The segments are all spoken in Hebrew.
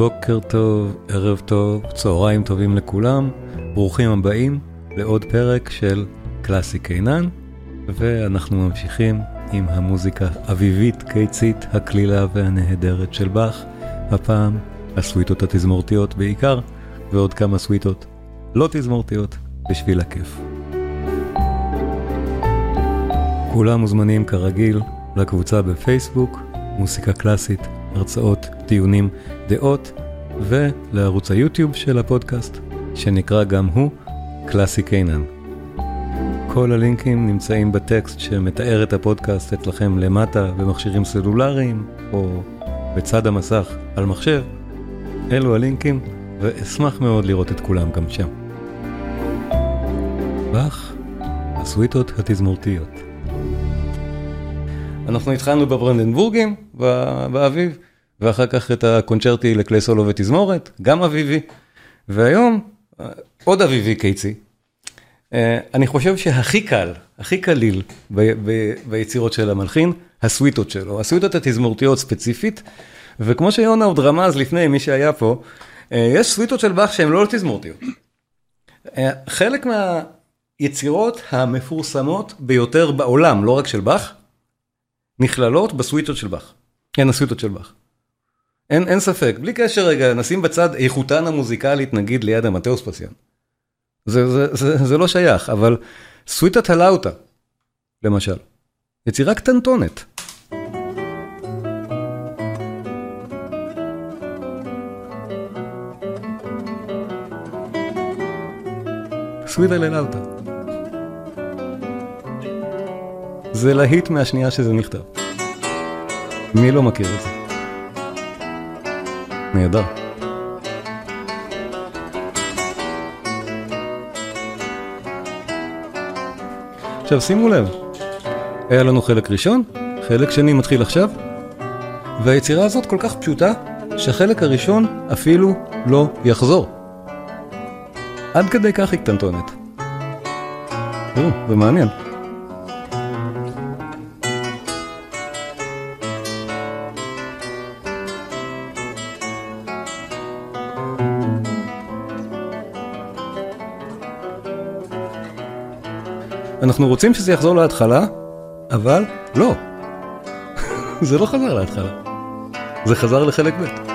בוקר טוב, ערב טוב, צהריים טובים לכולם, ברוכים הבאים לעוד פרק של קלאסי קינן, ואנחנו ממשיכים עם המוזיקה אביבית, קיצית, הקלילה והנהדרת של באך, הפעם הסוויטות התזמורתיות בעיקר, ועוד כמה סוויטות לא תזמורתיות בשביל הכיף. כולם מוזמנים כרגיל לקבוצה בפייסבוק, מוסיקה קלאסית, הרצאות, דיונים, דעות, ולערוץ היוטיוב של הפודקאסט, שנקרא גם הוא קלאסי קיינן. כל הלינקים נמצאים בטקסט שמתאר את הפודקאסט אצלכם למטה במכשירים סלולריים, או בצד המסך על מחשב. אלו הלינקים, ואשמח מאוד לראות את כולם גם שם. באך, הסוויטות התזמורתיות. אנחנו התחלנו בברנדנבורגים באביב, ואחר כך את הקונצ'רטי לכלי סולו ותזמורת, גם אביבי, והיום עוד אביבי קיצי. אני חושב שהכי קל, הכי קליל ביצירות של המלחין, הסוויטות שלו, הסוויטות התזמורתיות ספציפית, וכמו שיונה עוד רמז לפני, מי שהיה פה, יש סוויטות של באך שהן לא תזמורתיות. חלק מהיצירות המפורסמות ביותר בעולם, לא רק של באך, נכללות בסוויטות של באך. כן, הסוויטות של באך. אין, אין ספק, בלי קשר רגע, נשים בצד איכותן המוזיקלית נגיד ליד המטאוס פסיאן. זה, זה, זה, זה לא שייך, אבל סוויטת הלאוטה, למשל, יצירה קטנטונת. סוויטה ללאוטה. זה להיט מהשנייה שזה נכתב. מי לא מכיר את זה? נהדר. עכשיו שימו לב, היה לנו חלק ראשון, חלק שני מתחיל עכשיו, והיצירה הזאת כל כך פשוטה, שהחלק הראשון אפילו לא יחזור. עד כדי כך היא קטנטונת. תראו, זה מעניין. אנחנו רוצים שזה יחזור להתחלה, אבל לא. זה לא חזר להתחלה. זה חזר לחלק ב'.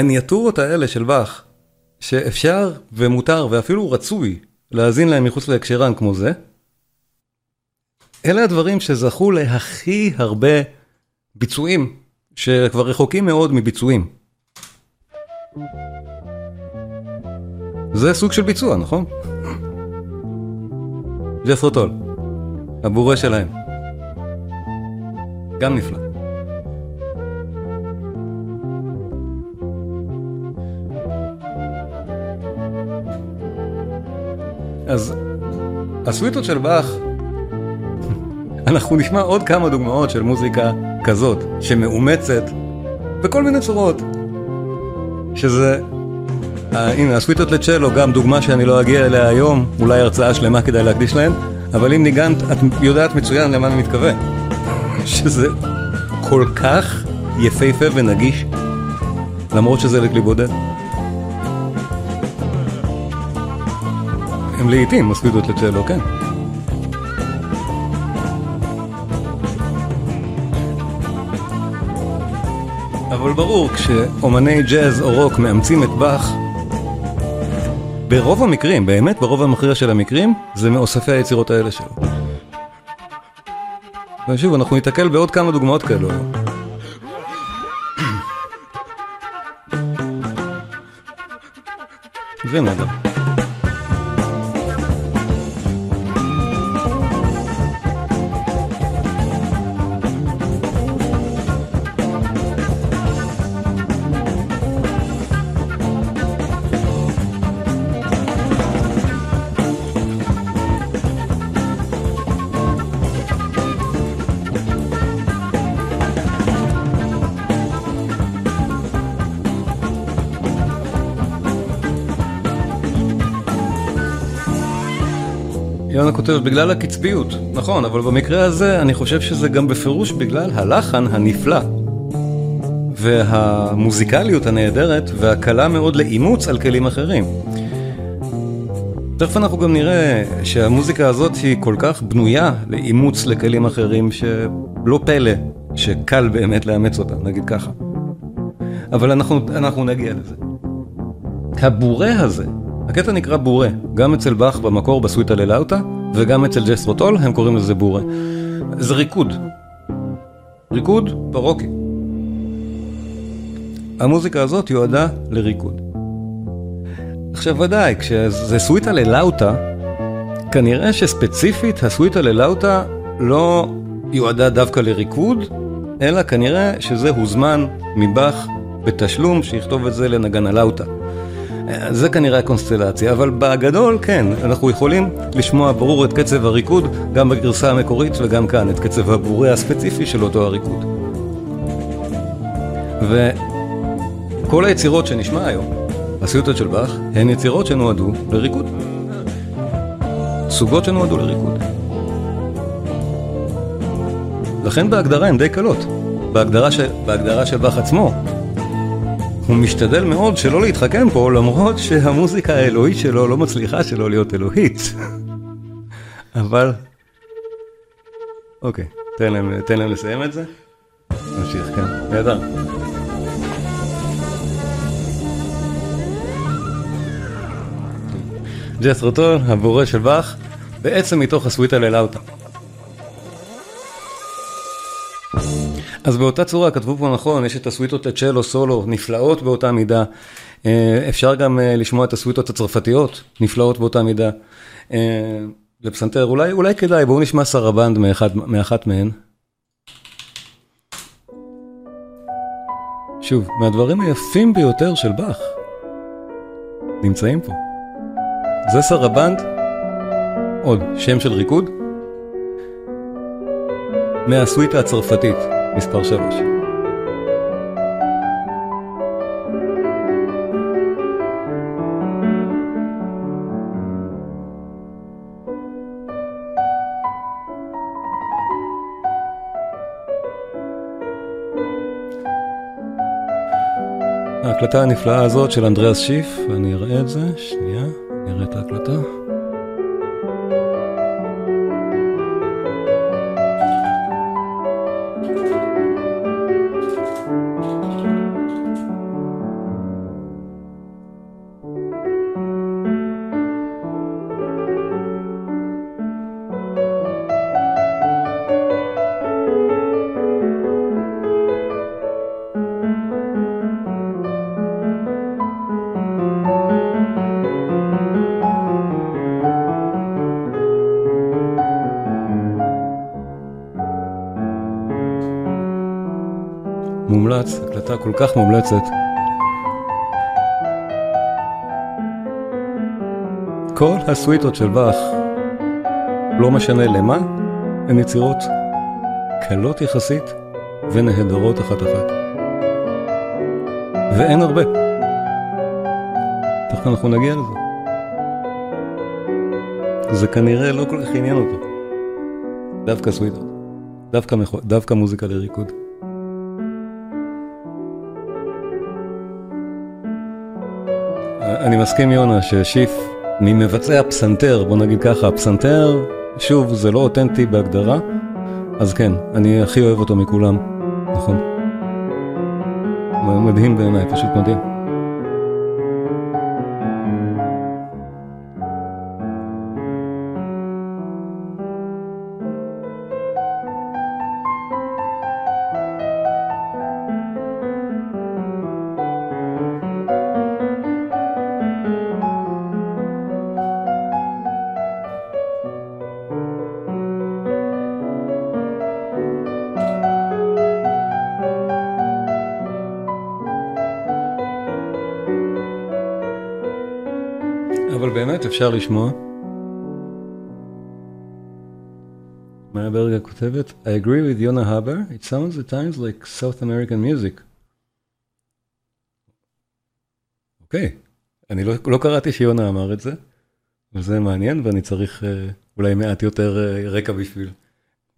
המניאטורות האלה של באך, שאפשר ומותר ואפילו רצוי להאזין להם מחוץ להקשרן כמו זה, אלה הדברים שזכו להכי הרבה ביצועים, שכבר רחוקים מאוד מביצועים. זה סוג של ביצוע, נכון? ג'פרוטול, הבורא שלהם. גם נפלא. אז הסוויטות של באך, אנחנו נשמע עוד כמה דוגמאות של מוזיקה כזאת, שמאומצת בכל מיני צורות. שזה, אה, הנה הסוויטות לצ'לו, גם דוגמה שאני לא אגיע אליה היום, אולי הרצאה שלמה כדאי להקדיש להם, אבל אם ניגנת, את יודעת מצוין למה אני מתכוון. שזה כל כך יפהפה ונגיש, למרות שזה לכלי בודד. הם לעיתים מספידות לצ'לו, כן. אבל ברור, כשאומני ג'אז או רוק מאמצים את באך, ברוב המקרים, באמת ברוב המכריע של המקרים, זה מאוספי היצירות האלה שלו. ושוב, אנחנו ניתקל בעוד כמה דוגמאות כאלו. זה כותב בגלל הקצביות, נכון, אבל במקרה הזה אני חושב שזה גם בפירוש בגלל הלחן הנפלא. והמוזיקליות הנהדרת והקלה מאוד לאימוץ על כלים אחרים. תכף אנחנו גם נראה שהמוזיקה הזאת היא כל כך בנויה לאימוץ לכלים אחרים שלא פלא שקל באמת לאמץ אותה, נגיד ככה. אבל אנחנו, אנחנו נגיע לזה. הבורה הזה, הקטע נקרא בורה, גם אצל באך במקור בסוויטה ללאוטה וגם אצל ג'ס רוטול הם קוראים לזה בורה. זה ריקוד. ריקוד ברוקי. המוזיקה הזאת יועדה לריקוד. עכשיו ודאי, כשזה סוויטה ללאוטה, כנראה שספציפית הסוויטה ללאוטה לא יועדה דווקא לריקוד, אלא כנראה שזה הוזמן מבאך בתשלום שיכתוב את זה לנגן הלאוטה. זה כנראה הקונסטלציה, אבל בגדול כן, אנחנו יכולים לשמוע ברור את קצב הריקוד גם בגרסה המקורית וגם כאן, את קצב הבורא הספציפי של אותו הריקוד. וכל היצירות שנשמע היום, הסיוטות של באך, הן יצירות שנועדו לריקוד. סוגות שנועדו לריקוד. לכן בהגדרה הן די קלות. בהגדרה, ש... בהגדרה של באך עצמו, הוא משתדל מאוד שלא להתחכם פה, למרות שהמוזיקה האלוהית שלו לא מצליחה שלא להיות אלוהית. אבל... אוקיי, תן להם, תן להם לסיים את זה. נמשיך, כן. נהדר. ג'ס רוטון, הבורא של באך, בעצם מתוך הסוויטה ללאוטה. אז באותה צורה כתבו פה נכון, יש את הסוויטות לצ'לו סולו, נפלאות באותה מידה. אה, אפשר גם אה, לשמוע את הסוויטות הצרפתיות, נפלאות באותה מידה. אה, לפסנתר, אולי, אולי כדאי, בואו נשמע סרבנד מאחד, מאחת מהן. שוב, מהדברים היפים ביותר של באך, נמצאים פה. זה סרבנד, עוד שם של ריקוד, מהסוויטה הצרפתית, מספר 3. ההקלטה הנפלאה הזאת של אנדריאס שיף, אני אראה את זה, שנייה. נראה את ההקלטה. הקלטה כל כך מומלצת. כל הסוויטות של באך, לא משנה למה, הן יצירות קלות יחסית ונהדרות אחת-אחת. ואין הרבה. תכף אנחנו נגיע לזה. זה כנראה לא כל כך עניין אותו. דווקא סוויטות. דווקא, דווקא מוזיקה לריקוד. אני מסכים יונה ששיף ממבצע פסנתר, בוא נגיד ככה, הפסנתר, שוב, זה לא אותנטי בהגדרה, אז כן, אני הכי אוהב אותו מכולם, נכון. מדהים בעיניי, פשוט מדהים. אפשר לשמוע. מאיה ברגה כותבת, I agree with יונה הבר, it sounds at times like South American music. אוקיי, okay. אני לא, לא קראתי שיונה אמר את זה, וזה מעניין, ואני צריך אולי מעט יותר רקע בשביל,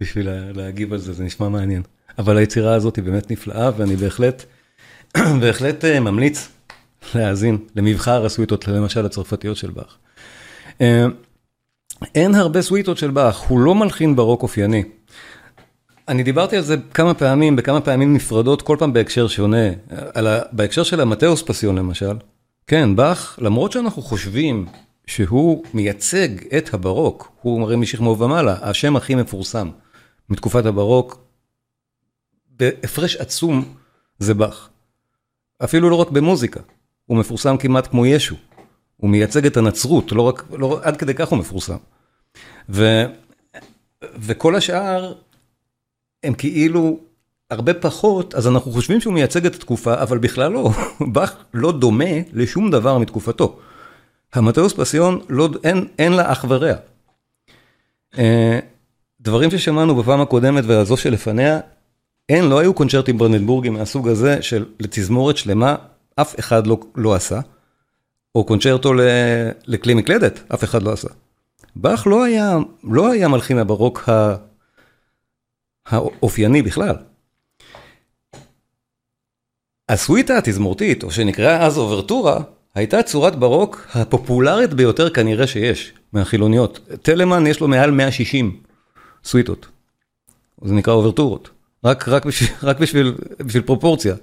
בשביל להגיב על זה, זה נשמע מעניין. אבל היצירה הזאת היא באמת נפלאה, ואני בהחלט, בהחלט ממליץ להאזין למבחר הסוויטות, למשל הצרפתיות של באך. אין הרבה סוויטות של באך, הוא לא מלחין ברוק אופייני. אני דיברתי על זה כמה פעמים, בכמה פעמים נפרדות, כל פעם בהקשר שונה. על ה... בהקשר של המטאוס פסיון למשל, כן, באך, למרות שאנחנו חושבים שהוא מייצג את הברוק, הוא מראה משכמו ומעלה, השם הכי מפורסם מתקופת הברוק, בהפרש עצום זה באך. אפילו לא רק במוזיקה, הוא מפורסם כמעט כמו ישו. הוא מייצג את הנצרות, לא רק, לא, עד כדי כך הוא מפורסם. ו, וכל השאר הם כאילו הרבה פחות, אז אנחנו חושבים שהוא מייצג את התקופה, אבל בכלל לא, באך לא דומה לשום דבר מתקופתו. המטאוס פסיון, לא, אין, אין לה אח ורע. אה, דברים ששמענו בפעם הקודמת והזו שלפניה, אין, לא היו קונצ'רטים ברנדבורגים מהסוג הזה של לתזמורת שלמה, אף אחד לא, לא עשה, או קונצ'רטו לכלי מקלדת, אף אחד לא עשה. באך לא היה, לא היה מלחין הברוק האופייני בכלל. הסוויטה התזמורתית, או שנקראה אז אוברטורה, הייתה צורת ברוק הפופולרית ביותר כנראה שיש, מהחילוניות. טלמן יש לו מעל 160 סוויטות. זה נקרא אוברטורות. רק, רק, בשביל, רק בשביל, בשביל פרופורציה.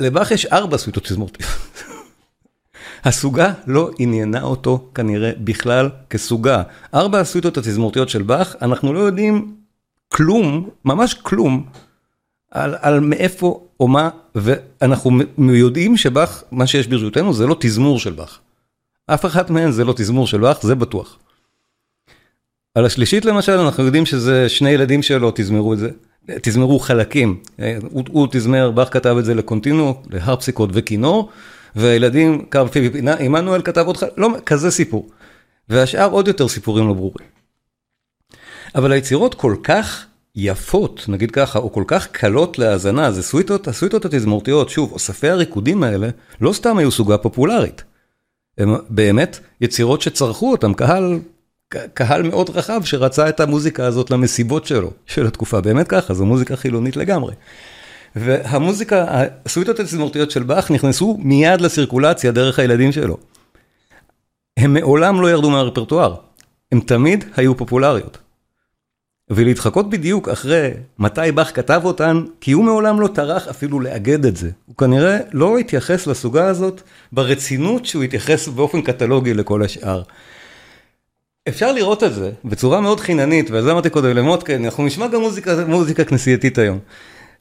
לבאך יש ארבע סוויטות תזמורתיות. הסוגה לא עניינה אותו כנראה בכלל כסוגה. ארבע הסוויטות התזמורתיות של באך, אנחנו לא יודעים כלום, ממש כלום, על, על מאיפה או מה, ואנחנו יודעים שבאך, מה שיש ברשותנו זה לא תזמור של באך. אף אחת מהן זה לא תזמור של באך, זה בטוח. על השלישית למשל, אנחנו יודעים שזה שני ילדים שלו תזמרו את זה. תזמרו חלקים, הוא, הוא תזמר, באך כתב את זה לקונטינו, להרפסיקות וכינור. והילדים, קרל פיליפ, עמנואל כתב עוד, לא, כזה סיפור. והשאר עוד יותר סיפורים לא ברורים. אבל היצירות כל כך יפות, נגיד ככה, או כל כך קלות להאזנה, זה סוויטות, הסוויטות התזמורתיות, שוב, אוספי הריקודים האלה, לא סתם היו סוגה פופולרית. הם באמת יצירות שצרכו אותם, קהל, קהל מאוד רחב שרצה את המוזיקה הזאת למסיבות שלו, של התקופה, באמת ככה, זו מוזיקה חילונית לגמרי. והמוזיקה, הסוויטות התזמורתיות של באך נכנסו מיד לסירקולציה דרך הילדים שלו. הם מעולם לא ירדו מהרפרטואר, הם תמיד היו פופולריות. ולהתחקות בדיוק אחרי מתי באך כתב אותן, כי הוא מעולם לא טרח אפילו לאגד את זה. הוא כנראה לא התייחס לסוגה הזאת ברצינות שהוא התייחס באופן קטלוגי לכל השאר. אפשר לראות את זה בצורה מאוד חיננית, וזה אמרתי קודם למוטקן, אנחנו נשמע גם מוזיקה, מוזיקה כנסייתית היום.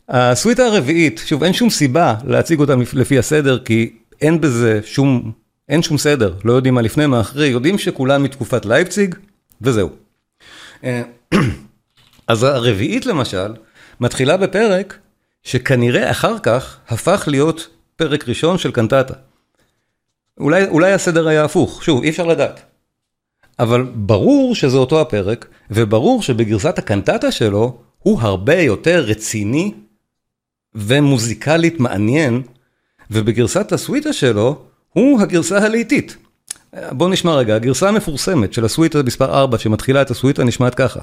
הסוויטה הרביעית, שוב, אין שום סיבה להציג אותה לפי הסדר, כי אין בזה שום, אין שום סדר, לא יודעים מה לפני, מה אחרי, יודעים שכולם מתקופת לייפציג, וזהו. אה, אז הרביעית למשל, מתחילה בפרק שכנראה אחר כך הפך להיות פרק ראשון של קנטטה. אולי, אולי הסדר היה הפוך, שוב, אי אפשר לדעת. אבל ברור שזה אותו הפרק, וברור שבגרסת הקנטטה שלו, הוא הרבה יותר רציני ומוזיקלית מעניין, ובגרסת הסוויטה שלו, הוא הגרסה הלהיטית. בואו נשמע רגע, הגרסה המפורסמת של הסוויטה מספר 4 שמתחילה את הסוויטה נשמעת ככה.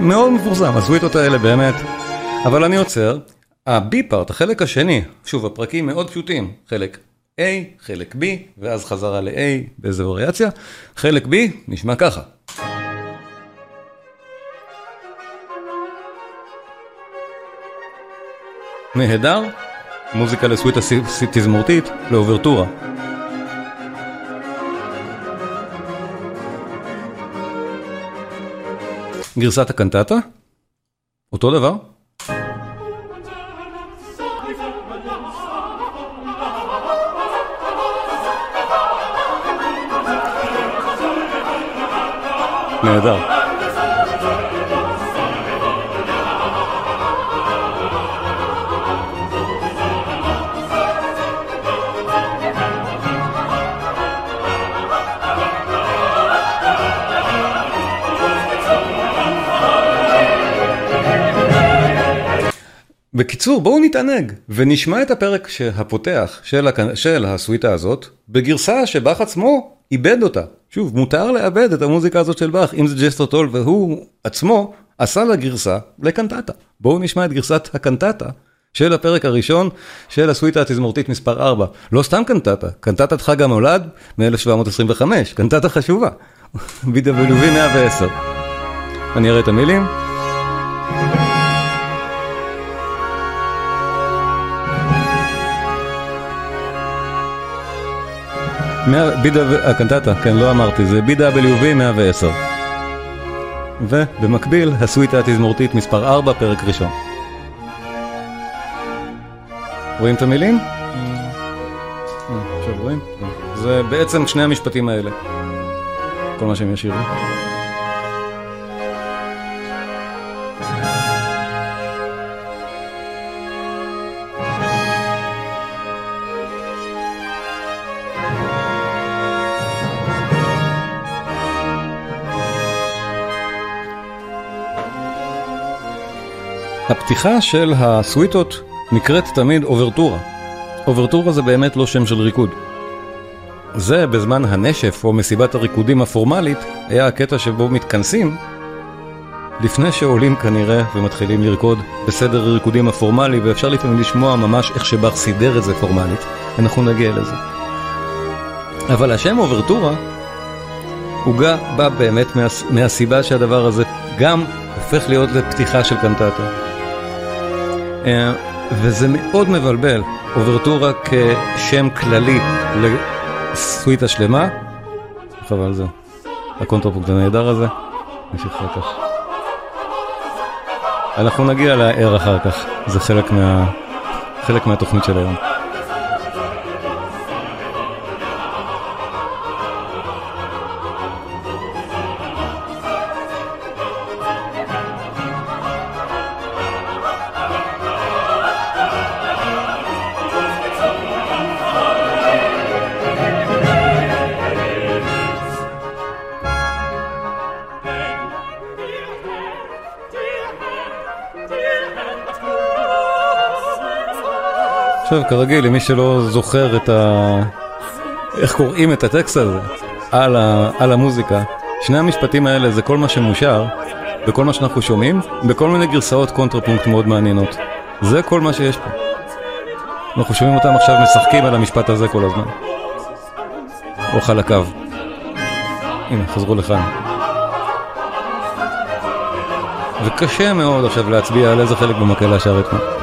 מאוד מפורסם, הסוויטות האלה באמת, אבל אני עוצר, ה-B פארט, החלק השני, שוב, הפרקים מאוד פשוטים, חלק A, חלק B, ואז חזרה ל-A באיזה וריאציה, חלק B נשמע ככה. נהדר, מוזיקה לסוויטה תזמורתית, לאוברטורה. גרסת הקנטטה, אותו דבר. נהדר. בקיצור, בואו נתענג ונשמע את הפרק הפותח של, הק... של הסוויטה הזאת בגרסה שבאך עצמו עיבד אותה. שוב, מותר לעבד את המוזיקה הזאת של באך, אם זה Jethro Tull והוא עצמו עשה לה גרסה לקנטטה. בואו נשמע את גרסת הקנטטה של הפרק הראשון של הסוויטה התזמורתית מספר 4. לא סתם קנטטה, קנטטת חג המולד מ-1725, קנטטה חשובה. BWV 110. אני אראה את המילים. הקנטטה, כן, לא אמרתי, זה BWV 110. ובמקביל, הסוויטה התזמורתית מספר 4, פרק ראשון. רואים את המילים? עכשיו רואים? זה בעצם שני המשפטים האלה. כל מה שהם ישירו. הפתיחה של הסוויטות נקראת תמיד אוברטורה. אוברטורה זה באמת לא שם של ריקוד. זה בזמן הנשף או מסיבת הריקודים הפורמלית היה הקטע שבו מתכנסים לפני שעולים כנראה ומתחילים לרקוד בסדר הריקודים הפורמלי ואפשר לפעמים לשמוע ממש איך שבאך סידר את זה פורמלית, אנחנו נגיע לזה. אבל השם אוברטורה הוא גם בא באמת מה, מהסיבה שהדבר הזה גם הופך להיות לפתיחה של קנטטה. אה, וזה מאוד מבלבל, אוברטורה כשם כללי לסוויטה שלמה, חבל זה, הקונטרפונקט הנהדר הזה, נמשיך אחר כך. אנחנו נגיע ל air אחר כך, זה חלק, מה, חלק מהתוכנית של היום. עכשיו, כרגיל, למי שלא זוכר את ה... איך קוראים את הטקסט הזה על, ה... על המוזיקה, שני המשפטים האלה זה כל מה שמושר, וכל מה שאנחנו שומעים, בכל מיני גרסאות קונטרפונקט מאוד מעניינות. זה כל מה שיש פה. אנחנו שומעים אותם עכשיו משחקים על המשפט הזה כל הזמן. או חלקיו. הנה, חזרו לכאן. וקשה מאוד עכשיו להצביע על איזה חלק במקהלה שר את מה.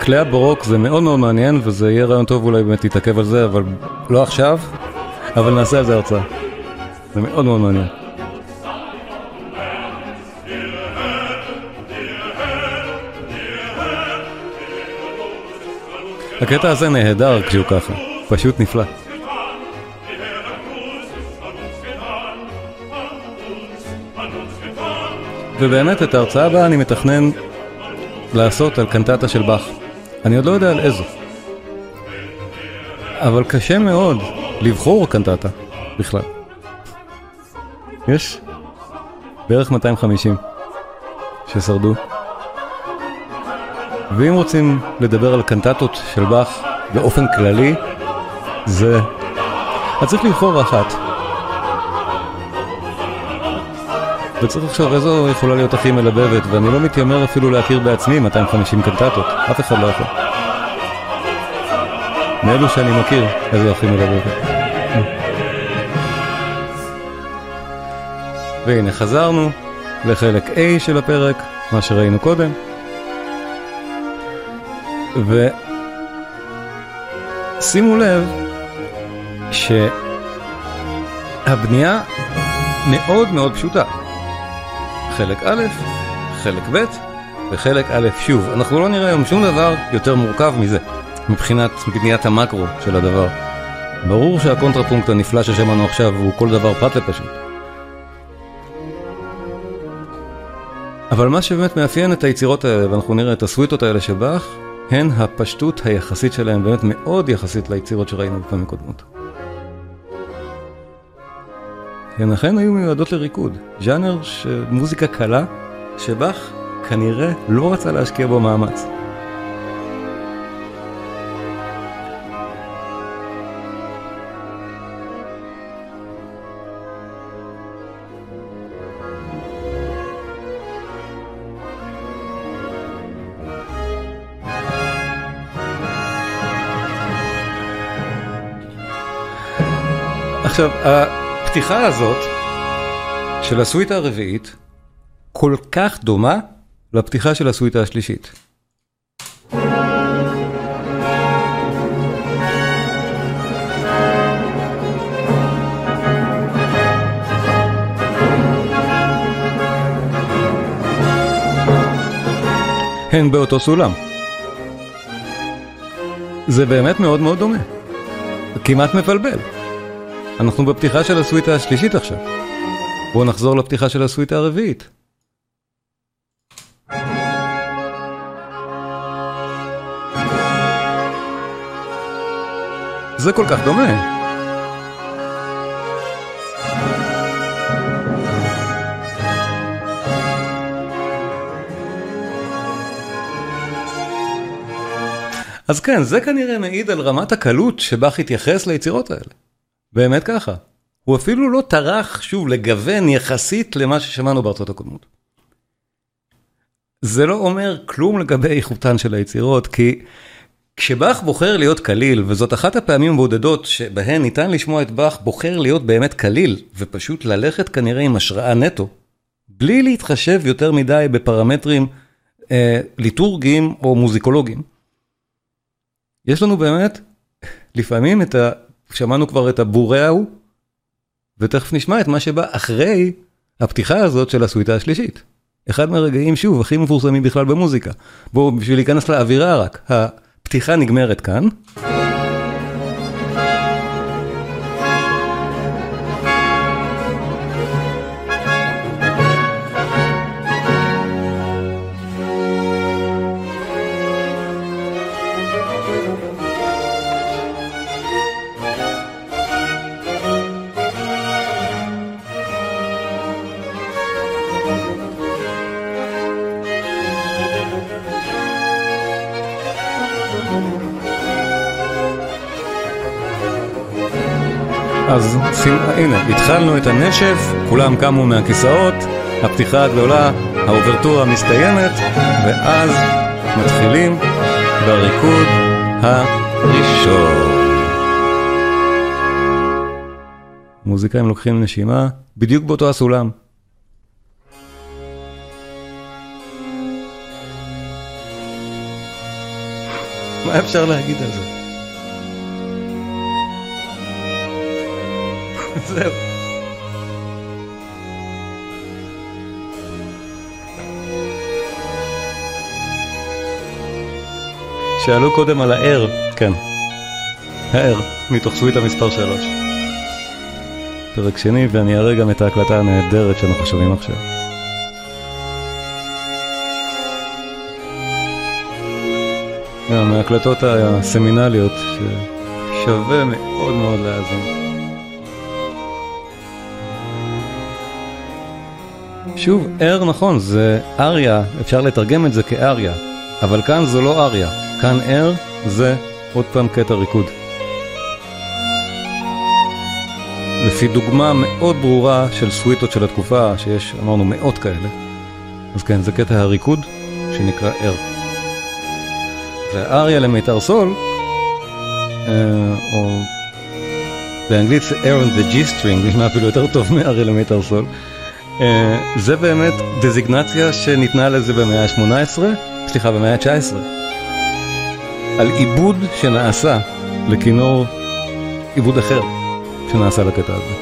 כלי הברוק זה מאוד מאוד מעניין וזה יהיה רעיון טוב אולי באמת להתעכב על זה, אבל לא עכשיו, אבל נעשה על זה הרצאה. זה מאוד מאוד מעניין. הקטע הזה נהדר כשהוא ככה, פשוט נפלא. ובאמת את ההרצאה הבאה אני מתכנן לעשות על קנטטה של באך. אני עוד לא יודע על איזו. אבל קשה מאוד לבחור קנטטה בכלל. יש בערך 250 ששרדו. ואם רוצים לדבר על קנטטות של באך באופן כללי, זה... אז צריך לבחור אחת. וצריך לחשוב איזו יכולה להיות הכי מלבבת, ואני לא מתיימר אפילו להכיר בעצמי 250 קנטטות, אף אחד לא יכול. מאלו שאני מכיר, איזה הכי מדברת. והנה חזרנו לחלק A של הפרק, מה שראינו קודם. ושימו לב שהבנייה מאוד מאוד פשוטה. חלק א', חלק ב' וחלק א' שוב. אנחנו לא נראה היום שום דבר יותר מורכב מזה, מבחינת בניית המקרו של הדבר. ברור שהקונטרפונקט הנפלא ששמענו עכשיו הוא כל דבר פרט לפשוט. אבל מה שבאמת מאפיין את היצירות האלה, ואנחנו נראה את הסוויטות האלה של באך, הן הפשטות היחסית שלהם, באמת מאוד יחסית ליצירות שראינו בפעמים קודמות. הן אכן היו מיועדות לריקוד, ז'אנר של מוזיקה קלה, שבאך כנראה לא רצה להשקיע בו מאמץ. עכשיו, הפתיחה הזאת של הסוויטה הרביעית כל כך דומה לפתיחה של הסוויטה השלישית. הן באותו סולם. זה באמת מאוד מאוד דומה. כמעט מבלבל. אנחנו בפתיחה של הסוויטה השלישית עכשיו. בואו נחזור לפתיחה של הסוויטה הרביעית. זה כל כך דומה. אז כן, זה כנראה מעיד על רמת הקלות שבה התייחס ליצירות האלה. באמת ככה. הוא אפילו לא טרח, שוב, לגוון יחסית למה ששמענו בארצות הקודמות. זה לא אומר כלום לגבי איכותן של היצירות, כי כשבאך בוחר להיות קליל, וזאת אחת הפעמים הבודדות שבהן ניתן לשמוע את באך בוחר להיות באמת קליל, ופשוט ללכת כנראה עם השראה נטו, בלי להתחשב יותר מדי בפרמטרים אה, ליטורגיים או מוזיקולוגיים. יש לנו באמת, לפעמים את ה... שמענו כבר את הבורא ההוא, ותכף נשמע את מה שבא אחרי הפתיחה הזאת של הסוויטה השלישית. אחד מהרגעים, שוב, הכי מפורסמים בכלל במוזיקה. בואו, בשביל להיכנס לאווירה רק, הפתיחה נגמרת כאן. אז הנה, התחלנו את הנשף, כולם קמו מהכיסאות, הפתיחה הגדולה, האוברטורה מסתיימת, ואז מתחילים בריקוד הראשון. מוזיקאים לוקחים נשימה, בדיוק באותו הסולם. מה אפשר להגיד על זה? זהו. שאלו קודם על הער, כן. הער, מתוך סוויטה מספר 3. פרק שני, ואני אראה גם את ההקלטה הנהדרת שאנחנו שומעים עכשיו. גם מההקלטות הסמינליות ששווה מאוד מאוד להאזין. שוב, ער נכון, זה אריה, אפשר לתרגם את זה כאריה, אבל כאן זו לא אריה, כאן ער זה עוד פעם קטע ריקוד. לפי דוגמה מאוד ברורה של סוויטות של התקופה, שיש, אמרנו, מאות כאלה, אז כן, זה קטע הריקוד שנקרא air. והאריה למיתר סול או באנגלית זה Air on the G String, נשמע אפילו יותר טוב מאריה למיתר סול. זה באמת דזיגנציה שניתנה לזה במאה ה-18, סליחה במאה ה-19, על עיבוד שנעשה לכינור עיבוד אחר שנעשה לקטע הזה.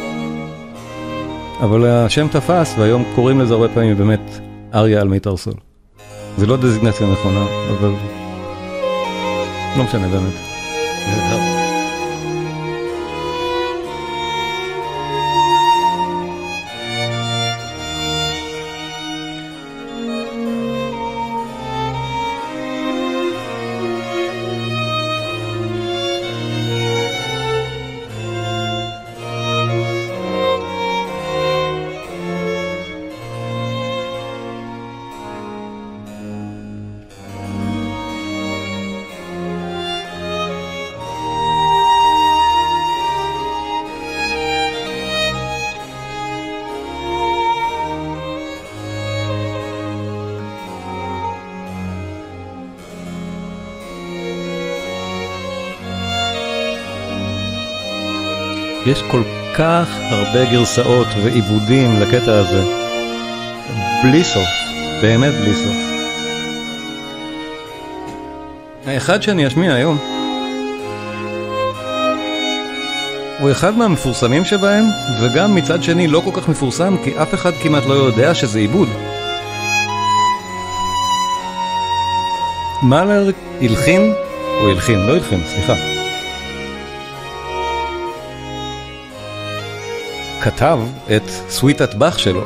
אבל השם תפס והיום קוראים לזה הרבה פעמים באמת אריה על מיתר סול. זה לא דזיגנציה נכונה, אבל לא משנה באמת. יש כל כך הרבה גרסאות ועיבודים לקטע הזה, בלי סוף, באמת בלי סוף. האחד שאני אשמיע היום הוא אחד מהמפורסמים שבהם, וגם מצד שני לא כל כך מפורסם, כי אף אחד כמעט לא יודע שזה עיבוד. מאלר הלחין, או הלחין, לא הלחין, סליחה. כתב את סוויטת באך שלו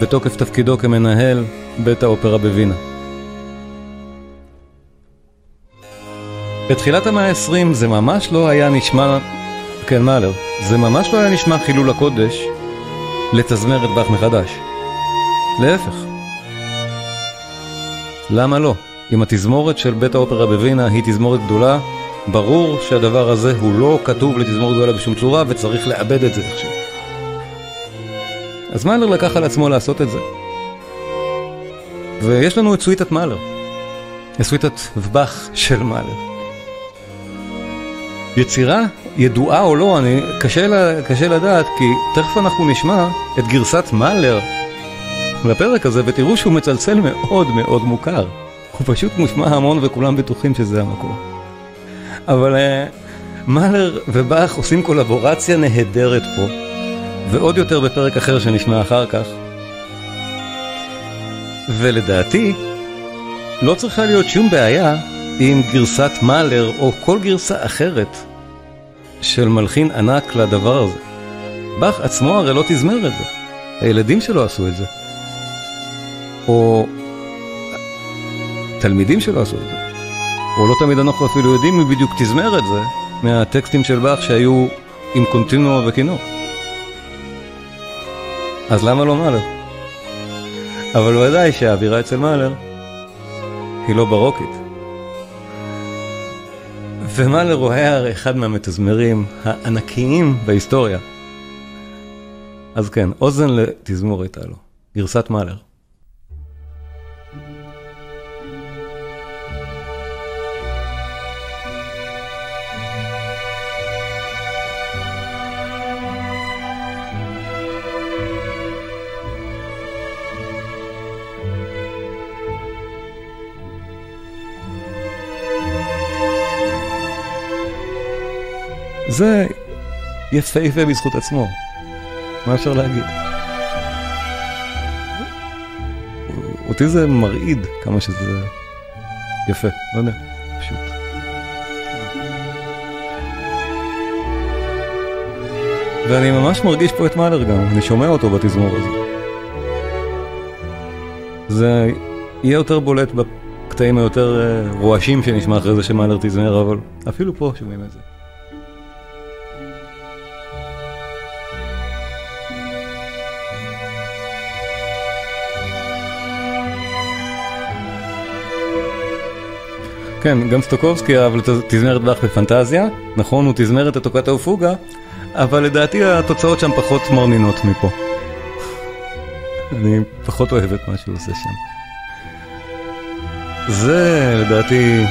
בתוקף תפקידו כמנהל בית האופרה בווינה. בתחילת המאה ה-20 זה ממש לא היה נשמע, כן מאלר, זה ממש לא היה נשמע חילול הקודש לתזמר את באך מחדש. להפך. למה לא? אם התזמורת של בית האופרה בווינה היא תזמורת גדולה, ברור שהדבר הזה הוא לא כתוב לתזמורת גדולה בשום צורה וצריך לאבד את זה עכשיו. אז מאלר לקח על עצמו לעשות את זה. ויש לנו את סוויטת מאלר. סוויטת ובאך של מאלר. יצירה ידועה או לא, אני, קשה, לה, קשה לדעת, כי תכף אנחנו נשמע את גרסת מאלר לפרק הזה, ותראו שהוא מצלצל מאוד מאוד מוכר. הוא פשוט מושמע המון וכולם בטוחים שזה המקור. אבל uh, מאלר ובאך עושים קולבורציה נהדרת פה, ועוד יותר בפרק אחר שנשמע אחר כך. ולדעתי, לא צריכה להיות שום בעיה עם גרסת מאלר או כל גרסה אחרת של מלחין ענק לדבר הזה. באך עצמו הרי לא תזמר את זה, הילדים שלו עשו את זה. או תלמידים שלו עשו את זה. או לא תמיד אנחנו אפילו יודעים מי בדיוק תזמר את זה מהטקסטים של באך שהיו עם קונטינוע וכינור. אז למה לא מאלר? אבל ודאי שהאווירה אצל מאלר היא לא ברוקית. ומאלר הוא היה אחד מהמתזמרים הענקיים בהיסטוריה. אז כן, אוזן לתזמור הייתה לו, גרסת מאלר. זה יפהפה בזכות עצמו, מה אפשר להגיד? אותי זה מרעיד כמה שזה יפה, לא יודע, פשוט. ואני ממש מרגיש פה את מאלר גם, אני שומע אותו בתזמור הזה. זה יהיה יותר בולט בקטעים היותר רועשים שנשמע אחרי זה שמאלר תזמר, אבל אפילו פה שומעים את זה. כן, גם סטוקובסקי אהב לתזמר את באך בפנטזיה, נכון, הוא תזמר את התוקת האופוגה, אבל לדעתי התוצאות שם פחות מרנינות מפה. אני פחות אוהב את מה שהוא עושה שם. זה לדעתי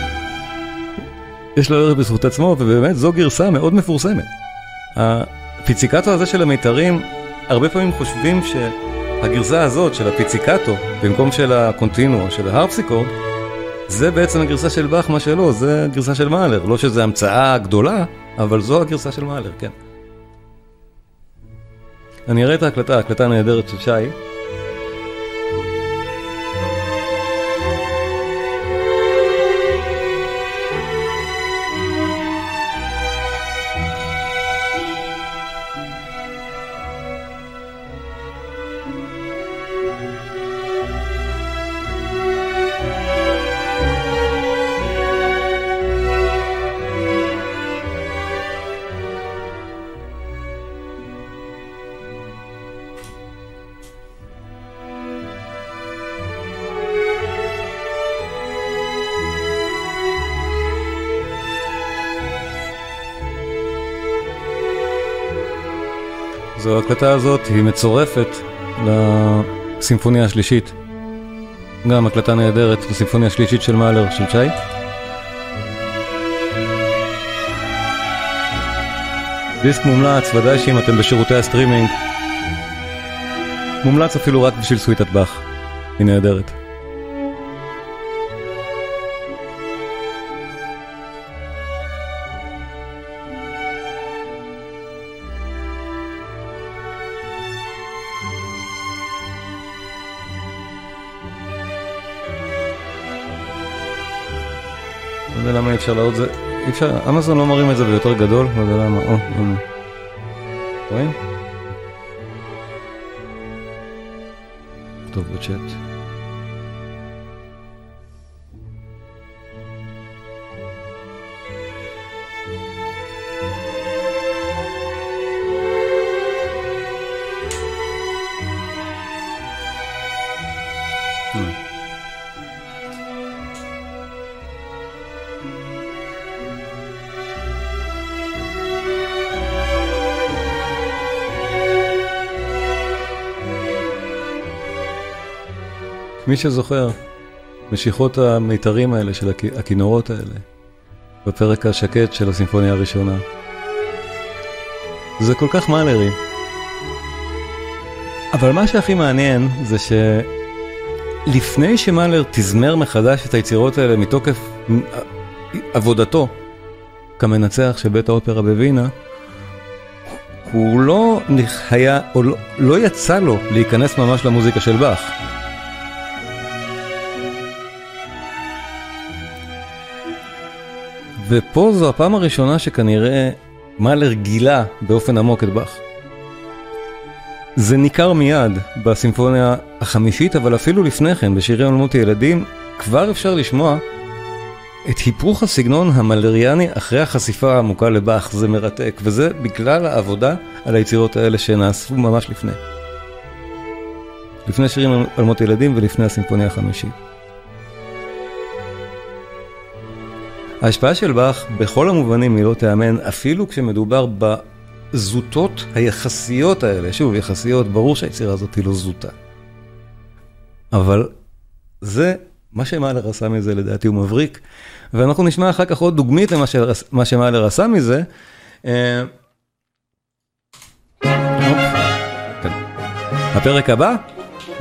יש לו ערך בזכות עצמו, ובאמת זו גרסה מאוד מפורסמת. הפיציקטו הזה של המיתרים, הרבה פעמים חושבים שהגרסה הזאת של הפיציקטו, במקום של הקונטינו או של ההרפסיקורד, זה בעצם הגרסה של באך, מה שלא, זה הגרסה של מאלר. לא שזו המצאה גדולה, אבל זו הגרסה של מאלר, כן. אני אראה את ההקלטה, ההקלטה הנהדרת של שי. זו ההקלטה הזאת, היא מצורפת לסימפוניה השלישית. גם הקלטה נהדרת לסימפוניה השלישית של מאלר, של צ'י. דיסק מומלץ, ודאי שאם אתם בשירותי הסטרימינג. מומלץ אפילו רק בשביל סוויטת באך. היא נהדרת. אפשר להעלות את זה, אי אפשר, אמזון לא מראים את זה ביותר גדול, לא יודע למה, או, הנה. רואים? טוב בצ'אט. מי שזוכר, משיכות המיתרים האלה של הכינורות האלה, בפרק השקט של הסימפוניה הראשונה. זה כל כך מאלרי. אבל מה שהכי מעניין זה שלפני שמאלר תזמר מחדש את היצירות האלה מתוקף עבודתו כמנצח של בית האופרה בווינה, הוא לא היה, או לא, לא יצא לו להיכנס ממש למוזיקה של באך. ופה זו הפעם הראשונה שכנראה מאלר גילה באופן עמוק את באך. זה ניכר מיד בסימפוניה החמישית, אבל אפילו לפני כן, בשירי עולמות ילדים, כבר אפשר לשמוע את היפוך הסגנון המלריאני אחרי החשיפה העמוקה לבאך, זה מרתק, וזה בגלל העבודה על היצירות האלה שנעשו ממש לפני. לפני שירים עולמות ילדים ולפני הסימפוניה החמישית. ההשפעה של באך בכל המובנים היא לא תיאמן, אפילו כשמדובר בזוטות היחסיות האלה. שוב, יחסיות, ברור שהיצירה הזאת היא לא זוטה. אבל זה, מה שמאלר עשה מזה לדעתי הוא מבריק, ואנחנו נשמע אחר כך עוד דוגמית למה שמאלר עשה מזה. אה, כן. הפרק הבא,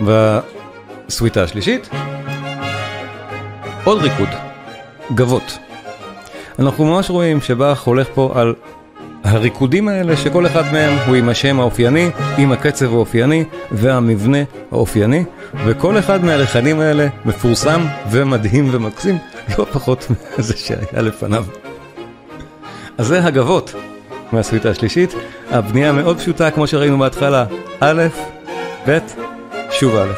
בסוויטה השלישית, עוד ריקוד, גבות. אנחנו ממש רואים שבאך הולך פה על הריקודים האלה שכל אחד מהם הוא עם השם האופייני, עם הקצב האופייני והמבנה האופייני וכל אחד מהלחנים האלה מפורסם ומדהים ומקסים לא פחות מזה שהיה לפניו. אז זה הגבות מהסוויטה השלישית, הבנייה מאוד פשוטה כמו שראינו בהתחלה, א', ב', שוב א',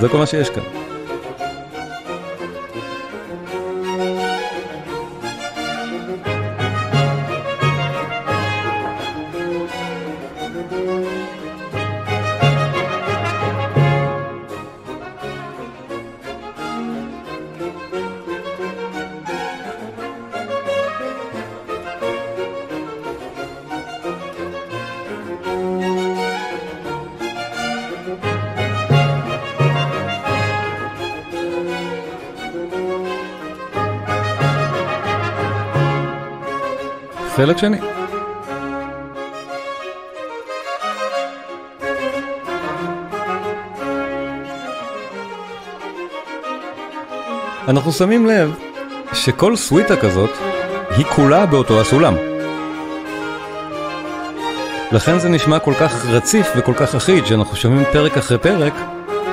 זה כל מה שיש כאן. חלק שני. אנחנו שמים לב שכל סוויטה כזאת היא כולה באותו הסולם. לכן זה נשמע כל כך רציף וכל כך אחיד שאנחנו שומעים פרק אחרי פרק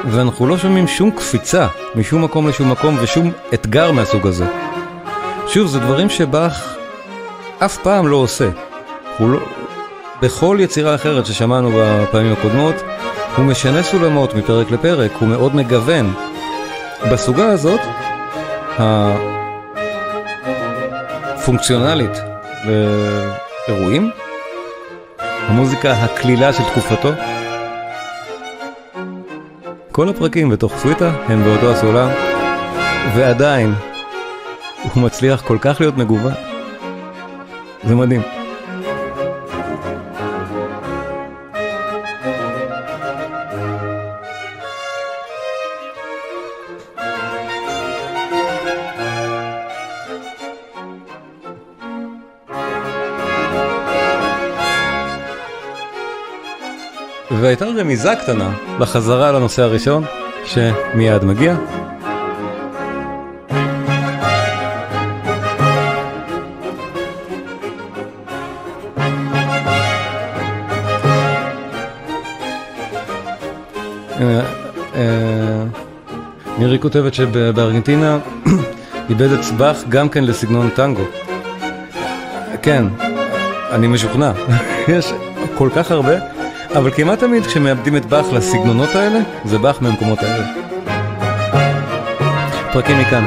ואנחנו לא שומעים שום קפיצה משום מקום לשום מקום ושום אתגר מהסוג הזה. שוב, זה דברים שבאך אף פעם לא עושה. הוא לא... בכל יצירה אחרת ששמענו בפעמים הקודמות, הוא משנה סולמות מפרק לפרק, הוא מאוד מגוון. בסוגה הזאת, הפונקציונלית לאירועים, המוזיקה הקלילה של תקופתו, כל הפרקים בתוך סוויטה הם באותו הסולם, ועדיין הוא מצליח כל כך להיות מגוון. זה מדהים. והייתה רמיזה קטנה בחזרה לנושא הראשון, שמיד מגיע. מירי כותבת שבארגנטינה איבד את סבך גם כן לסגנון טנגו. כן, אני משוכנע, יש כל כך הרבה. אבל כמעט תמיד כשמאבדים את באך לסגנונות האלה, זה באך מהמקומות האלה. פרקים מכאן.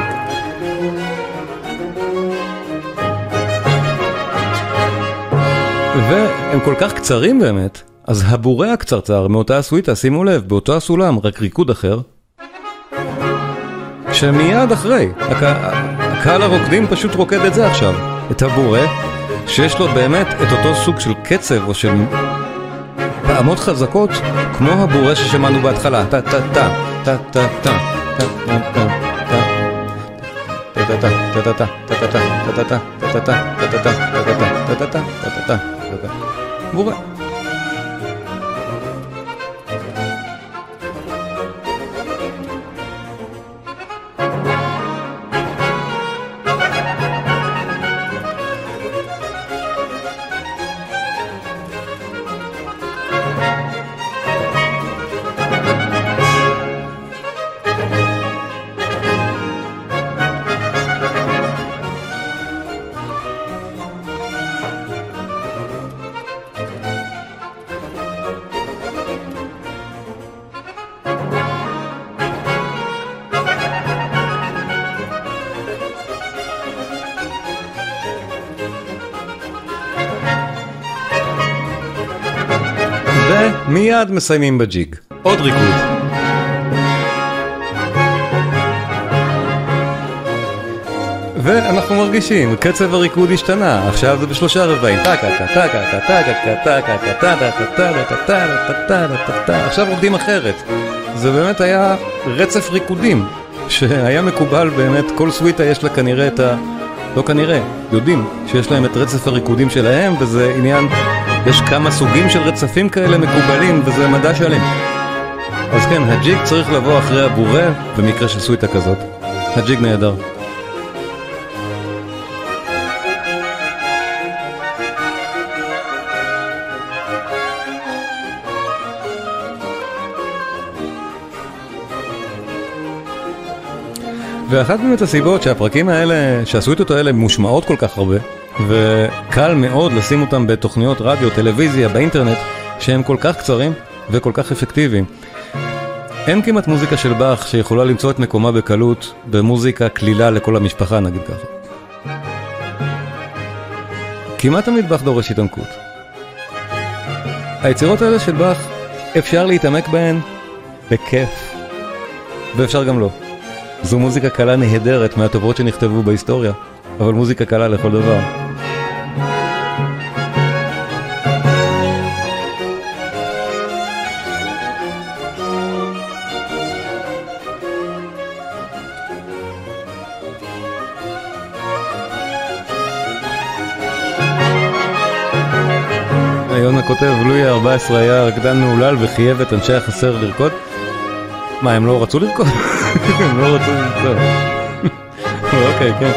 והם כל כך קצרים באמת, אז הבורא הקצרצר מאותה הסוויטה, שימו לב, באותו הסולם, רק ריקוד אחר, שמיד אחרי, הק... הקהל הרוקדים פשוט רוקד את זה עכשיו, את הבורא, שיש לו באמת את אותו סוג של קצב או של פעמות חזקות כמו הבורא ששמענו בהתחלה, טה טה טה, טה טה טה, טה טה טה, טה ומיד מסיימים בג'יג. עוד ריקוד. ואנחנו מרגישים, קצב הריקוד השתנה, עכשיו זה בשלושה רבעים, עכשיו עובדים אחרת. זה באמת היה רצף ריקודים, שהיה מקובל באמת, כל סוויטה יש לה כנראה את ה... לא כנראה, יודעים שיש להם את רצף הריקודים שלהם, וזה עניין יש כמה סוגים של רצפים כאלה מקובלים, וזה מדע שלם. אז כן, הג'יג צריך לבוא אחרי הבורא, במקרה של סוויטה כזאת. הג'יג נהדר. ואחת באמת הסיבות שהפרקים האלה, שהסוויטות האלה מושמעות כל כך הרבה, וקל מאוד לשים אותם בתוכניות רדיו, טלוויזיה, באינטרנט, שהם כל כך קצרים וכל כך אפקטיביים. אין כמעט מוזיקה של באך שיכולה למצוא את מקומה בקלות במוזיקה קלילה לכל המשפחה, נגיד ככה. כמעט תמיד באך דורש התעמקות. היצירות האלה של באך, אפשר להתעמק בהן בכיף, ואפשר גם לא. זו מוזיקה קלה נהדרת מהטובות שנכתבו בהיסטוריה, אבל מוזיקה קלה לכל דבר. כותב, לואי ה-14 היה רקדן מהולל וחייב את אנשי החסר לרקוד. מה, הם לא רצו לרקוד? הם לא רצו לרקוד. אוקיי, כן.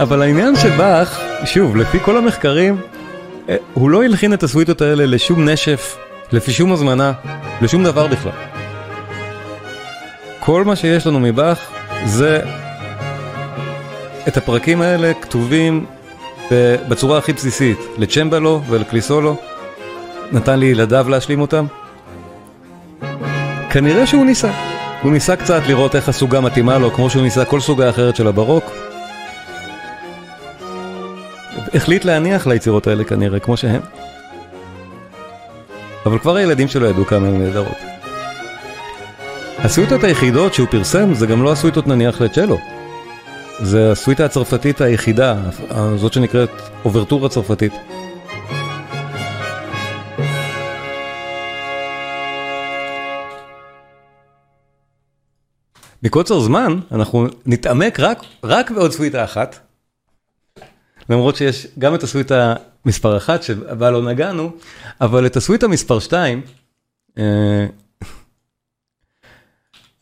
אבל העניין של באך, שוב, לפי כל המחקרים, אה, הוא לא הלחין את הסוויטות האלה לשום נשף, לפי שום הזמנה, לשום דבר בכלל. כל מה שיש לנו מבאך זה את הפרקים האלה כתובים בצורה הכי בסיסית, לצ'מבלו ולקליסולו, נתן לי ילדיו להשלים אותם. כנראה שהוא ניסה, הוא ניסה קצת לראות איך הסוגה מתאימה לו, כמו שהוא ניסה כל סוגה אחרת של הברוק. החליט להניח ליצירות האלה כנראה, כמו שהן. אבל כבר הילדים שלו ידעו כמה הן נהדרות. הסוויטות היחידות שהוא פרסם זה גם לא הסוויטות נניח לצ'לו. זה הסוויטה הצרפתית היחידה, זאת שנקראת אוברטורה צרפתית. מקוצר זמן אנחנו נתעמק רק, רק בעוד סוויטה אחת. למרות שיש גם את הסוויטה מספר אחת שבה לא נגענו, אבל את הסוויטה מספר שתיים, אה,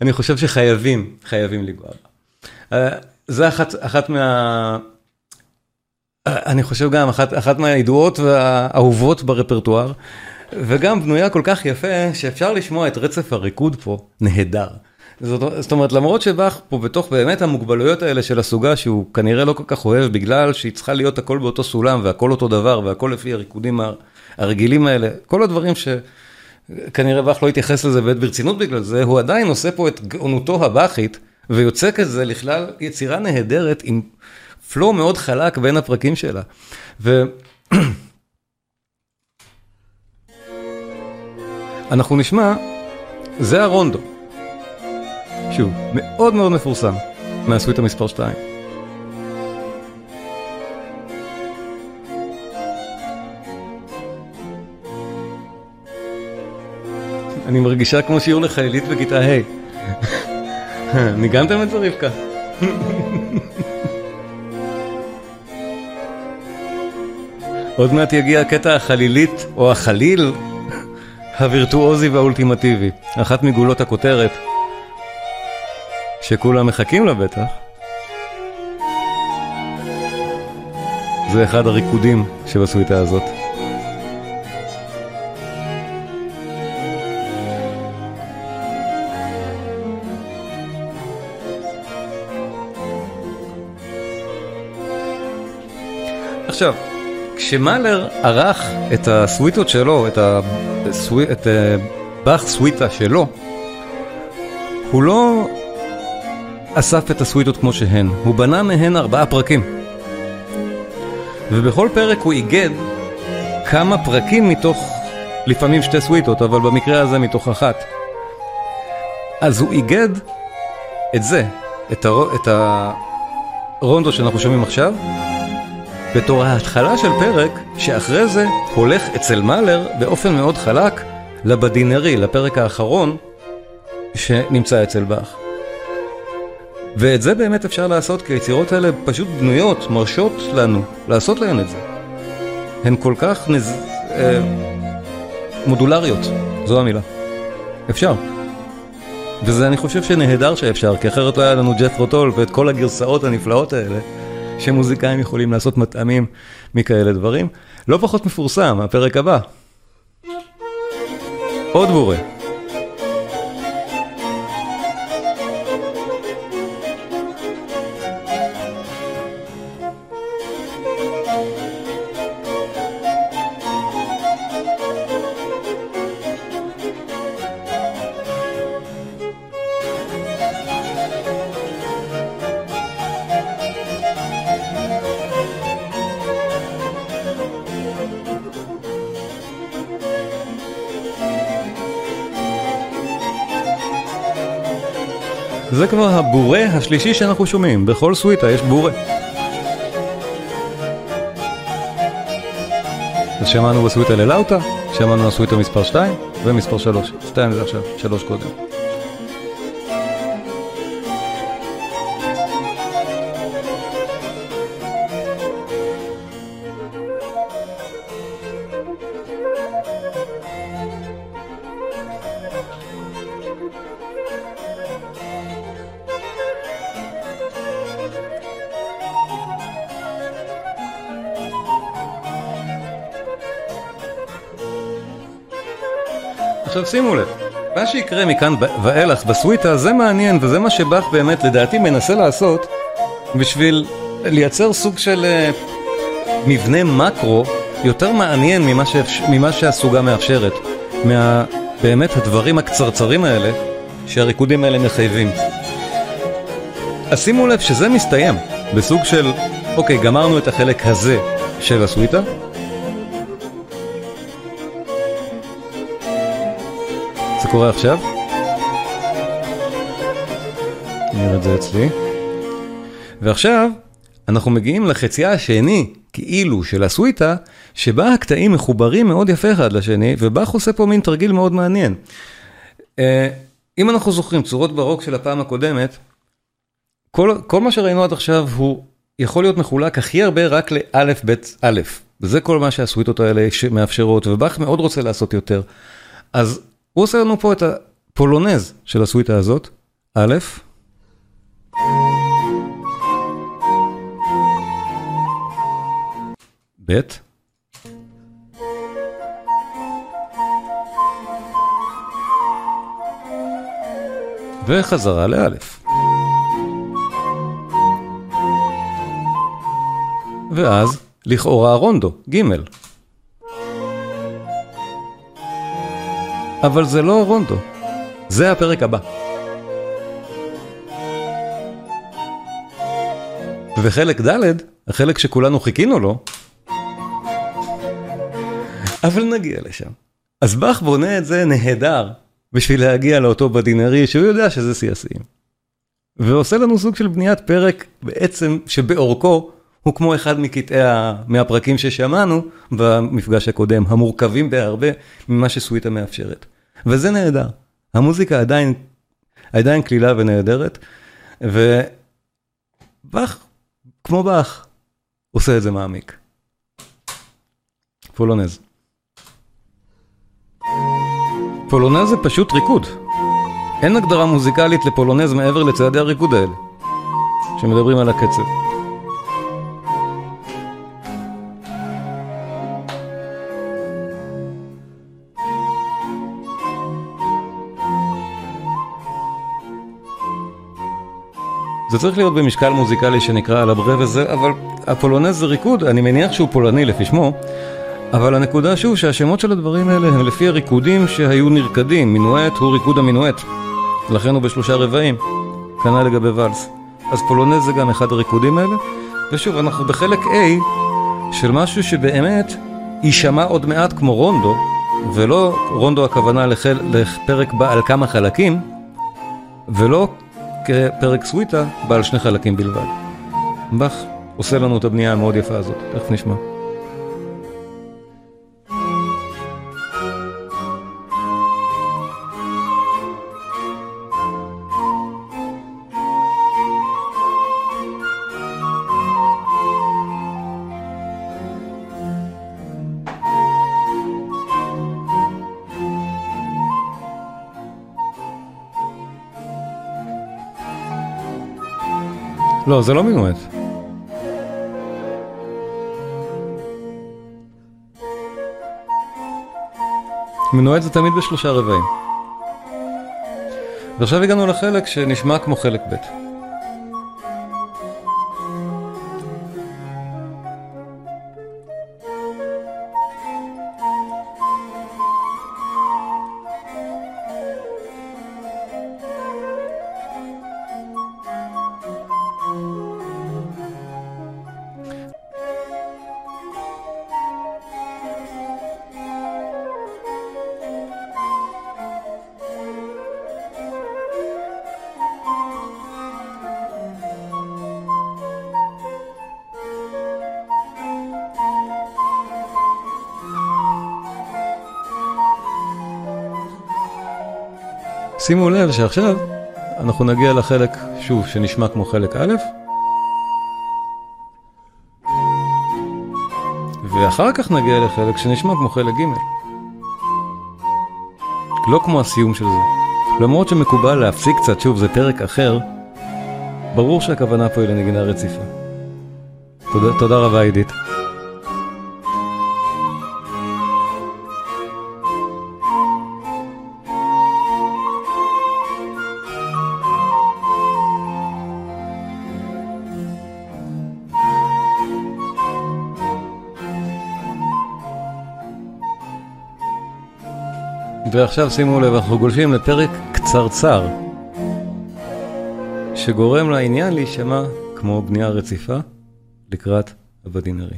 אני חושב שחייבים, חייבים לגוע בה. זה אחת, אחת מה... אני חושב גם אחת, אחת מהידועות והאהובות ברפרטואר, וגם בנויה כל כך יפה שאפשר לשמוע את רצף הריקוד פה נהדר. זאת, זאת אומרת, למרות שבאך פה בתוך באמת המוגבלויות האלה של הסוגה שהוא כנראה לא כל כך אוהב בגלל שהיא צריכה להיות הכל באותו סולם והכל אותו דבר והכל לפי הריקודים הרגילים האלה, כל הדברים שכנראה באך לא התייחס לזה באמת ברצינות בגלל זה, הוא עדיין עושה פה את גאונותו הבאכית ויוצא כזה לכלל יצירה נהדרת עם פלואו מאוד חלק בין הפרקים שלה. ו... אנחנו נשמע, זה הרונדו. שוב, מאוד מאוד מפורסם, מהסוויט המספר 2. אני מרגישה כמו שיעור לחיילית בכיתה ה'. ניגנתם את זה רבקה? עוד מעט יגיע הקטע החלילית, או החליל, הווירטואוזי והאולטימטיבי. אחת מגולות הכותרת. שכולם מחכים לה בטח, זה אחד הריקודים שבסוויטה הזאת. עכשיו, כשמאלר ערך את הסוויטות שלו, את, הסווי, את אה, באך סוויטה שלו, הוא לא אסף את הסוויטות כמו שהן, הוא בנה מהן ארבעה פרקים. ובכל פרק הוא איגד כמה פרקים מתוך, לפעמים שתי סוויטות, אבל במקרה הזה מתוך אחת. אז הוא איגד את זה, את, הר... את הרונדו שאנחנו שומעים עכשיו, בתור ההתחלה של פרק, שאחרי זה הולך אצל מאלר באופן מאוד חלק לבדינרי, לפרק האחרון שנמצא אצל באך. ואת זה באמת אפשר לעשות, כי היצירות האלה פשוט בנויות, מרשות לנו לעשות להן את זה. הן כל כך נז... אה, מודולריות, זו המילה. אפשר. וזה אני חושב שנהדר שאפשר, כי אחרת לא היה לנו ג'ת רוטול ואת כל הגרסאות הנפלאות האלה, שמוזיקאים יכולים לעשות מטעמים מכאלה דברים. לא פחות מפורסם, הפרק הבא. עוד בורא. זה כבר הבורה השלישי שאנחנו שומעים, בכל סוויטה יש בורה. אז שמענו בסוויטה ללאוטה, שמענו בסוויטה מספר 2 ומספר 3. 2 זה עכשיו, 3 קודם. עכשיו שימו לב, מה שיקרה מכאן ואילך בסוויטה זה מעניין וזה מה שבאך באמת לדעתי מנסה לעשות בשביל לייצר סוג של uh, מבנה מקרו יותר מעניין ממה, שאפש... ממה שהסוגה מאפשרת, מה... באמת הדברים הקצרצרים האלה שהריקודים האלה מחייבים. אז שימו לב שזה מסתיים בסוג של, אוקיי, גמרנו את החלק הזה של הסוויטה. קורה עכשיו. נראה את זה אצלי. ועכשיו אנחנו מגיעים לחצייה השני, כאילו, של הסוויטה, שבה הקטעים מחוברים מאוד יפה אחד לשני, ובאך עושה פה מין תרגיל מאוד מעניין. אה, אם אנחנו זוכרים, צורות ברוק של הפעם הקודמת, כל, כל מה שראינו עד עכשיו הוא יכול להיות מחולק הכי הרבה רק לאלף בית אלף. וזה כל מה שהסוויטות האלה מאפשרות, ובאך מאוד רוצה לעשות יותר. אז הוא עושה לנו פה את הפולונז של הסוויטה הזאת, א', וחזרה לאלף. ואז לכאורה רונדו, ג' אבל זה לא רונדו, זה הפרק הבא. וחלק ד', החלק שכולנו חיכינו לו, אבל נגיע לשם. אז באך בונה את זה נהדר בשביל להגיע לאותו בדינרי שהוא יודע שזה שיא השיאים. ועושה לנו סוג של בניית פרק בעצם שבאורכו הוא כמו אחד מקטעי, מהפרקים ששמענו במפגש הקודם, המורכבים בהרבה ממה שסוויטה מאפשרת. וזה נהדר. המוזיקה עדיין, עדיין קלילה ונהדרת, ובאך, כמו באך, עושה את זה מעמיק. פולונז. פולונז זה פשוט ריקוד. אין הגדרה מוזיקלית לפולונז מעבר לצעדי הריקוד האלה, שמדברים על הקצב. זה צריך להיות במשקל מוזיקלי שנקרא על הברב וזה, אבל הפולונז זה ריקוד, אני מניח שהוא פולני לפי שמו, אבל הנקודה שוב שהשמות של הדברים האלה הם לפי הריקודים שהיו נרקדים, מינואט הוא ריקוד המינואט, לכן הוא בשלושה רבעים, כנ"ל לגבי ואלס. אז פולונז זה גם אחד הריקודים האלה, ושוב אנחנו בחלק A של משהו שבאמת יישמע עוד מעט כמו רונדו, ולא רונדו הכוונה לחל, לפרק בעל כמה חלקים, ולא כפרק סוויטה בעל שני חלקים בלבד. באך עושה לנו את הבנייה המאוד יפה הזאת, תכף נשמע. לא, זה לא מינואט. מינואט זה תמיד בשלושה רבעים. ועכשיו הגענו לחלק שנשמע כמו חלק ב'. שימו לב שעכשיו אנחנו נגיע לחלק, שוב, שנשמע כמו חלק א', ואחר כך נגיע לחלק שנשמע כמו חלק ג'. לא כמו הסיום של זה. למרות שמקובל להפסיק קצת, שוב, זה פרק אחר, ברור שהכוונה פה היא לנגינה רציפה. תודה, תודה רבה עידית. ועכשיו שימו לב, אנחנו גולשים לפרק קצרצר, שגורם לעניין להישמע כמו בנייה רציפה לקראת הבדינרי.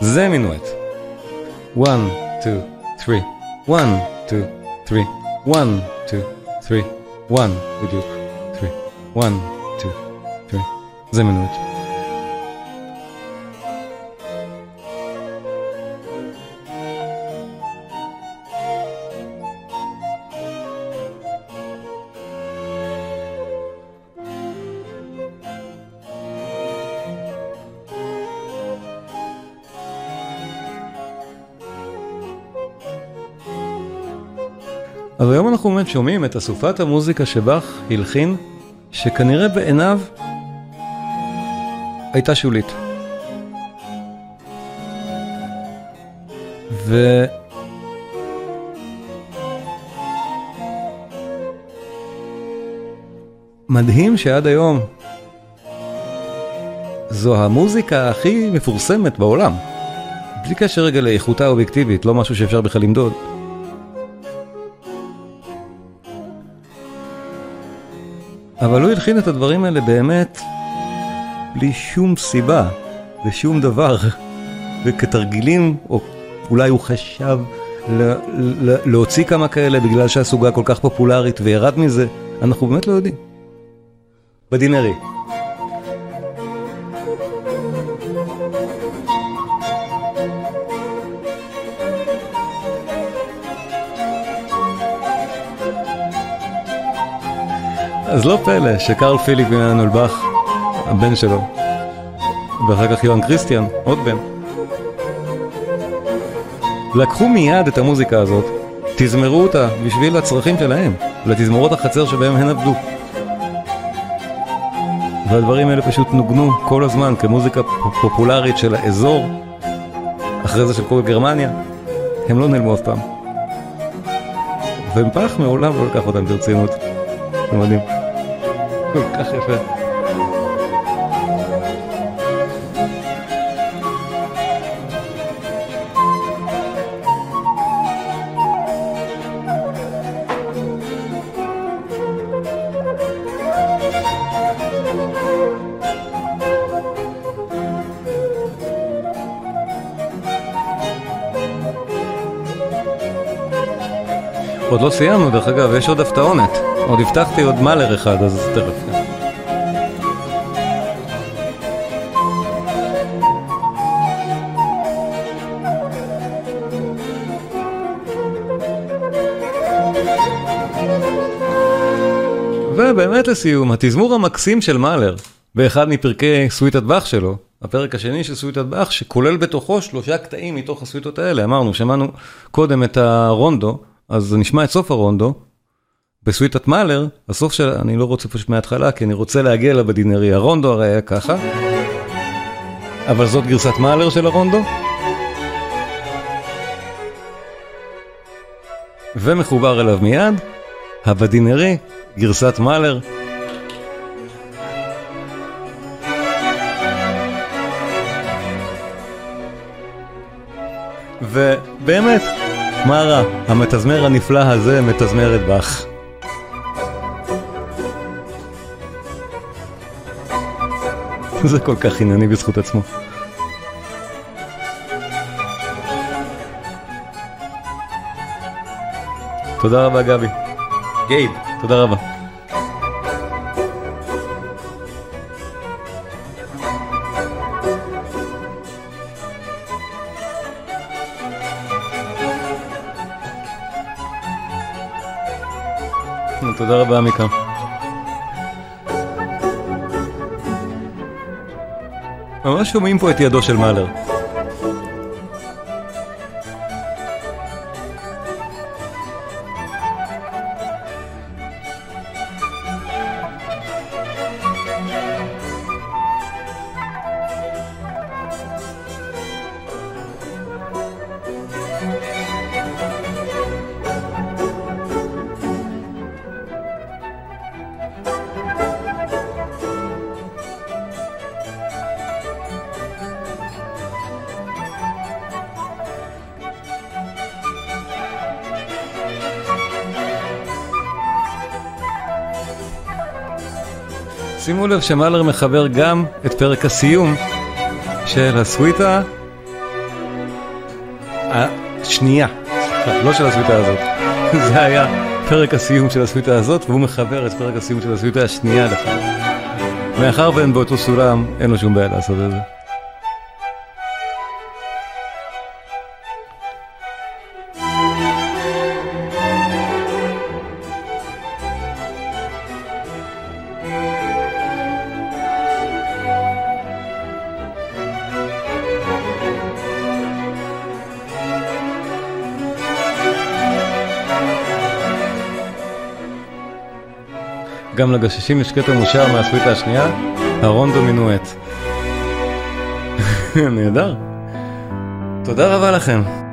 זה מינואט. 1, 2, 3, 1, 2, 3, 1, 2, 3, 1, בדיוק, 3, 1, 2, 3, זה מינואט. אנחנו באמת שומעים את אסופת המוזיקה שבאך הלחין, שכנראה בעיניו הייתה שולית. ו... מדהים שעד היום זו המוזיקה הכי מפורסמת בעולם. בלי קשר רגע לאיכותה האובייקטיבית, לא משהו שאפשר בכלל למדוד. אבל הוא הלחין את הדברים האלה באמת בלי שום סיבה ושום דבר, וכתרגילים, או אולי הוא חשב להוציא כמה כאלה בגלל שהסוגה כל כך פופולרית וירד מזה, אנחנו באמת לא יודעים. בדינרי. אז לא פלא שקרל פיליפ מנהל באך, הבן שלו, ואחר כך יוהאן קריסטיאן, עוד בן, לקחו מיד את המוזיקה הזאת, תזמרו אותה בשביל הצרכים שלהם, לתזמורות החצר שבהם הן עבדו. והדברים האלה פשוט נוגנו כל הזמן כמוזיקה פופולרית של האזור, אחרי זה של כל גרמניה, הם לא נעלמו אף פעם. ומפח מעולם לא לקח אותם ברצינות. זה מדהים. כל לא סיימנו דרך אגב, יש עוד הפתעונת. עוד הבטחתי עוד מאלר אחד, אז תכף. ובאמת לסיום, התזמור המקסים של מאלר, באחד מפרקי סוויטת באך שלו, הפרק השני של סוויטת באך, שכולל בתוכו שלושה קטעים מתוך הסוויטות האלה. אמרנו, שמענו קודם את הרונדו, אז נשמע את סוף הרונדו. בסוויטת מאלר, הסוף של... אני לא רוצה פשוט מההתחלה, כי אני רוצה להגיע לבדינרי. הרונדו הרי היה ככה, אבל זאת גרסת מאלר של הרונדו. ומחובר אליו מיד, הבדינרי, גרסת מאלר. ובאמת, מה רע? המתזמר הנפלא הזה מתזמר את באך. זה כל כך ענייני בזכות עצמו. תודה רבה גבי. גייב, תודה רבה. תודה רבה עמיקה. ממש שומעים פה את ידו של מאלר. לב שמלר מחבר גם את פרק הסיום של הסוויטה השנייה, לא של הסוויטה הזאת, זה היה פרק הסיום של הסוויטה הזאת והוא מחבר את פרק הסיום של הסוויטה השנייה לכאן. מאחר ואין באותו סולם, אין לו שום בעיה לעשות את זה. גם לגששים יש קטע מושר מהסוויטה השנייה, הרונדו מינואט. נהדר. תודה רבה לכם.